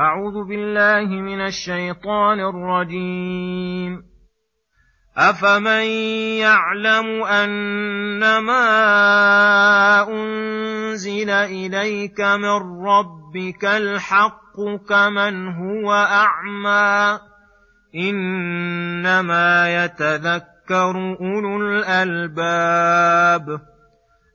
أعوذ بالله من الشيطان الرجيم. أفمن يعلم أنما أنزل إليك من ربك الحق كمن هو أعمى؟ إنما يتذكر أولو الألباب.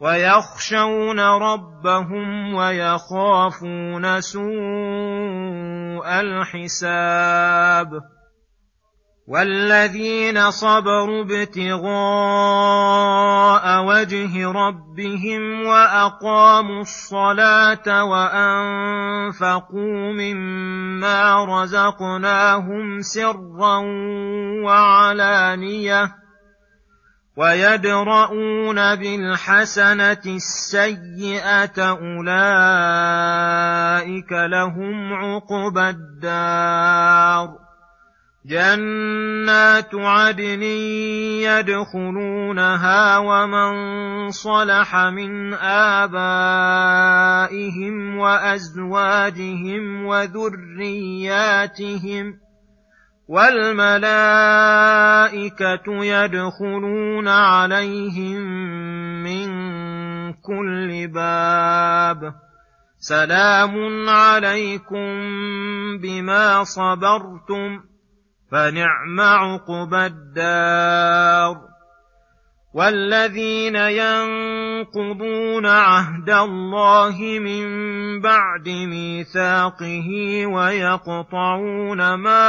ويخشون ربهم ويخافون سوء الحساب والذين صبروا ابتغاء وجه ربهم وأقاموا الصلاة وأنفقوا مما رزقناهم سرا وعلانية ويدرؤون بالحسنة السيئة أولئك لهم عقبى الدار. جنات عدن يدخلونها ومن صلح من آبائهم وأزواجهم وذرياتهم والملائكة يدخلون عليهم من كل باب. سلام عليكم بما صبرتم فنعم عقبى الدار. والذين ينقضون عهد الله من بعد ميثاقه ويقطعون ما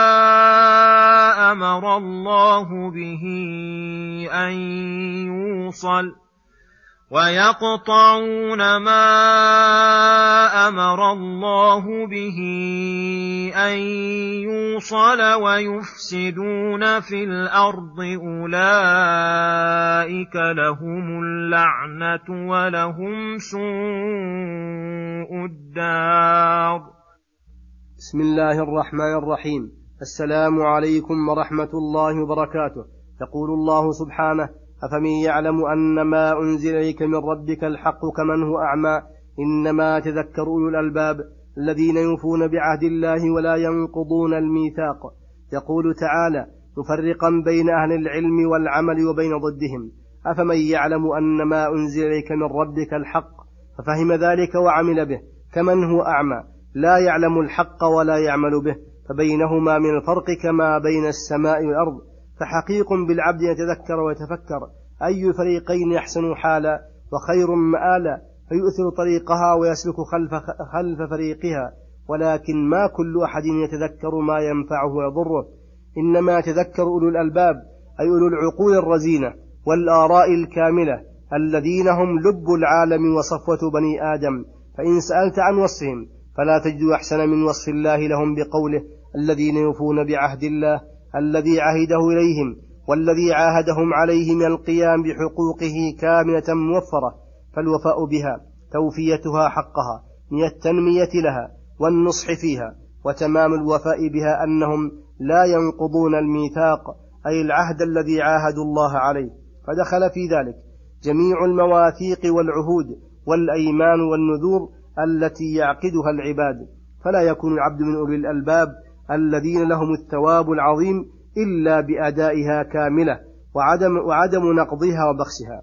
أمر الله به أن يوصل ويقطعون ما أمر الله به أن يوصل ويفسدون في الأرض أولئك لهم اللعنة ولهم سوء الدار. بسم الله الرحمن الرحيم. السلام عليكم ورحمة الله وبركاته. يقول الله سبحانه أفمن يعلم أن ما أنزل إليك من ربك الحق كمن هو أعمى؟ إنما تذكر أولو الألباب الذين يوفون بعهد الله ولا ينقضون الميثاق. يقول تعالى مفرقا بين أهل العلم والعمل وبين ضدهم. أفمن يعلم أن ما أنزل إليك من ربك الحق؟ ففهم ذلك وعمل به كمن هو أعمى. لا يعلم الحق ولا يعمل به فبينهما من الفرق كما بين السماء والأرض. فحقيق بالعبد أن يتذكر ويتفكر أي فريقين أحسن حالا وخير مآلا فيؤثر طريقها ويسلك خلف, خلف فريقها ولكن ما كل أحد يتذكر ما ينفعه ويضره. إنما يتذكر أولو الألباب أي أولو العقول الرزينة والآراء الكاملة الذين هم لب العالم وصفوة بني آدم. فإن سألت عن وصفهم فلا تجد أحسن من وصف الله لهم بقوله الذين يوفون بعهد الله الذي عهده إليهم والذي عاهدهم عليه من القيام بحقوقه كاملة موفرة فالوفاء بها توفيتها حقها من التنمية لها والنصح فيها وتمام الوفاء بها أنهم لا ينقضون الميثاق أي العهد الذي عاهدوا الله عليه. فدخل في ذلك جميع المواثيق والعهود والأيمان والنذور التي يعقدها العباد. فلا يكون العبد من أولي الألباب الذين لهم الثواب العظيم إلا بأدائها كاملة وعدم, وعدم نقضها وبخسها.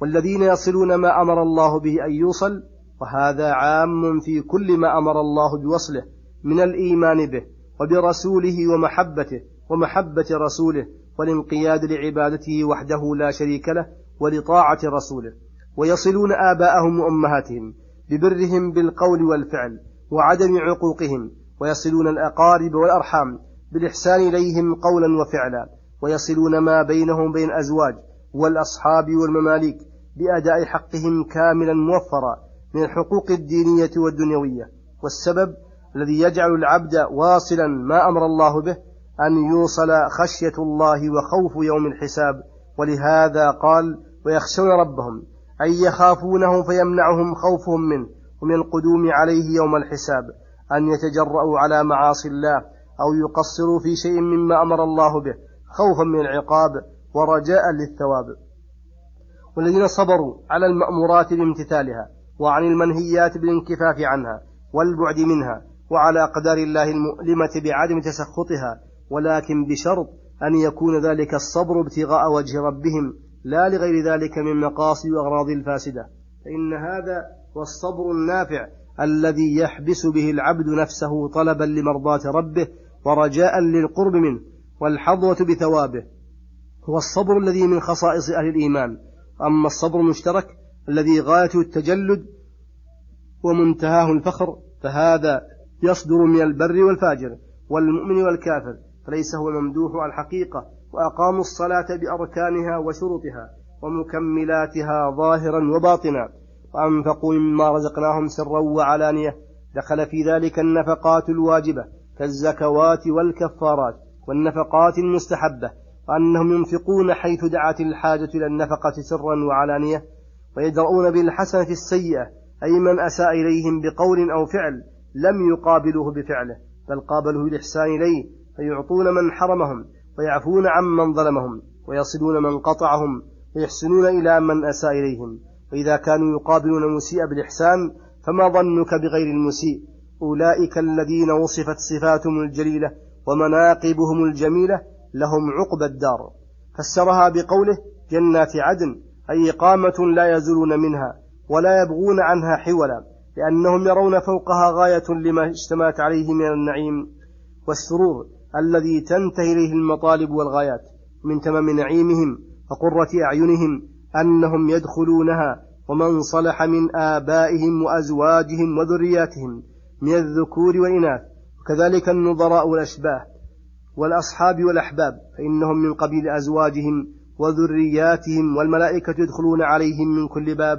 والذين يصلون ما أمر الله به أن يوصل وهذا عام في كل ما أمر الله بوصله من الإيمان به وبرسوله ومحبته ومحبة رسوله والانقياد لعبادته وحده لا شريك له ولطاعة رسوله. ويصلون آباءهم وأمهاتهم ببرهم بالقول والفعل وعدم عقوقهم ويصلون الأقارب والأرحام بالإحسان إليهم قولا وفعلا ويصلون ما بينهم بين الأزواج والأصحاب والمماليك بأداء حقهم كاملا موفرا من الحقوق الدينية والدنيوية. والسبب الذي يجعل العبد واصلا ما أمر الله به أن يوصل خشية الله وخوف يوم الحساب. ولهذا قال ويخشون ربهم أي يخافونه فيمنعهم خوفهم منه ومن القدوم عليه يوم الحساب. أن يتجرأوا على معاصي الله أو يقصروا في شيء مما أمر الله به خوفا من العقاب ورجاء للثواب. والذين صبروا على المأمورات بامتثالها وعن المنهيات بالانكفاف عنها والبعد منها وعلى قدر الله المؤلمة بعدم تسخطها ولكن بشرط أن يكون ذلك الصبر ابتغاء وجه ربهم لا لغير ذلك من مقاصد وأغراض الفاسدة. فإن هذا هو الصبر النافع الذي يحبس به العبد نفسه طلبا لمرضاة ربه ورجاء للقرب منه والحظوة بثوابه. هو الصبر الذي من خصائص أهل الإيمان. أما الصبر المشترك الذي غايته التجلد ومنتهاه الفخر فهذا يصدر من البر والفاجر والمؤمن والكافر فليس هو الممدوح على الحقيقة وأقاموا الصلاة بأركانها وشروطها ومكملاتها ظاهرا وباطنا. وأنفقوا مما رزقناهم سرا وعلانية دخل في ذلك النفقات الواجبة كالزكوات والكفارات والنفقات المستحبة وأنهم ينفقون حيث دعت الحاجة إلى النفقة سرا وعلانية ويدرؤون بالحسنة السيئة أي من أساء إليهم بقول أو فعل لم يقابلوه بفعله بل قابلوه بالإحسان إليه فيعطون من حرمهم ويعفون عمن ظلمهم ويصلون من قطعهم ويحسنون إلى من أساء إليهم وإذا كانوا يقابلون المسيء بالإحسان فما ظنك بغير المسيء؟ أولئك الذين وصفت صفاتهم الجليلة ومناقبهم الجميلة لهم عقبى الدار. فسرها بقوله جنات عدن أي إقامة لا يزولون منها ولا يبغون عنها حولا لأنهم يرون فوقها غاية لما اشتملت عليه من النعيم والسرور الذي تنتهي إليه المطالب والغايات من تمام نعيمهم وقرة أعينهم أنهم يدخلونها ومن صلح من آبائهم وأزواجهم وذرياتهم من الذكور والإناث وكذلك النظراء والأشباه والأصحاب والأحباب فإنهم من قبيل أزواجهم وذرياتهم والملائكة يدخلون عليهم من كل باب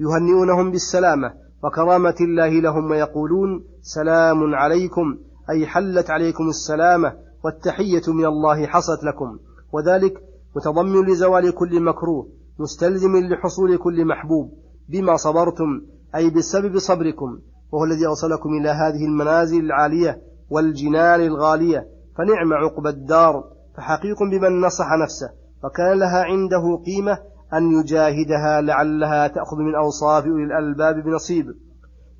يهنئونهم بالسلامة وكرامة الله لهم ويقولون سلام عليكم أي حلت عليكم السلامة والتحية من الله حصلت لكم وذلك متضمن لزوال كل مكروه مستلزم لحصول كل محبوب بما صبرتم أي بسبب صبركم وهو الذي أوصلكم إلى هذه المنازل العالية والجنان الغالية فنعم عقب الدار فحقيق بمن نصح نفسه وكان لها عنده قيمة أن يجاهدها لعلها تأخذ من أوصاف أولي الألباب بنصيب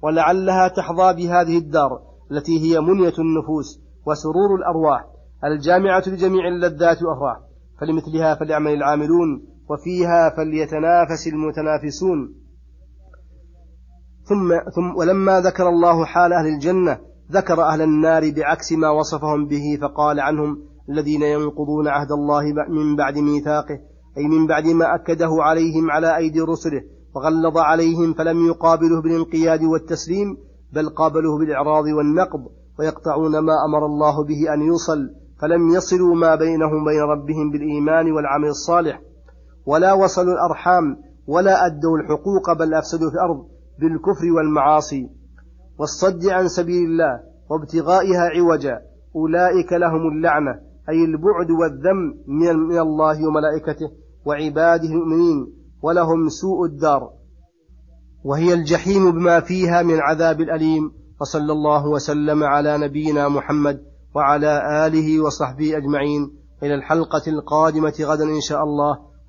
ولعلها تحظى بهذه الدار التي هي منية النفوس وسرور الأرواح الجامعة لجميع اللذات وأفراح فلمثلها فليعمل العاملون وفيها فليتنافس المتنافسون. ثم, ثم ولما ذكر الله حال أهل الجنة ذكر أهل النار بعكس ما وصفهم به فقال عنهم الذين ينقضون عهد الله من بعد ميثاقه أي من بعد ما أكده عليهم على أيدي رسله وغلظ عليهم فلم يقابله بالانقياد والتسليم بل قابلوه بالإعراض والنقض ويقطعون ما أمر الله به أن يوصل فلم يصلوا ما بينهم بين ربهم بالإيمان والعمل الصالح. ولا وصلوا الأرحام ولا أدوا الحقوق بل أفسدوا في الأرض بالكفر والمعاصي. والصد عن سبيل الله وابتغائها عوجا أولئك لهم اللعنة أي البعد والذم من الله وملائكته وعباده المؤمنين ولهم سوء الدار. وهي الجحيم بما فيها من عذاب الأليم. وصلى الله وسلم على نبينا محمد وعلى آله وصحبه أجمعين. إلى الحلقة القادمة غدا إن شاء الله.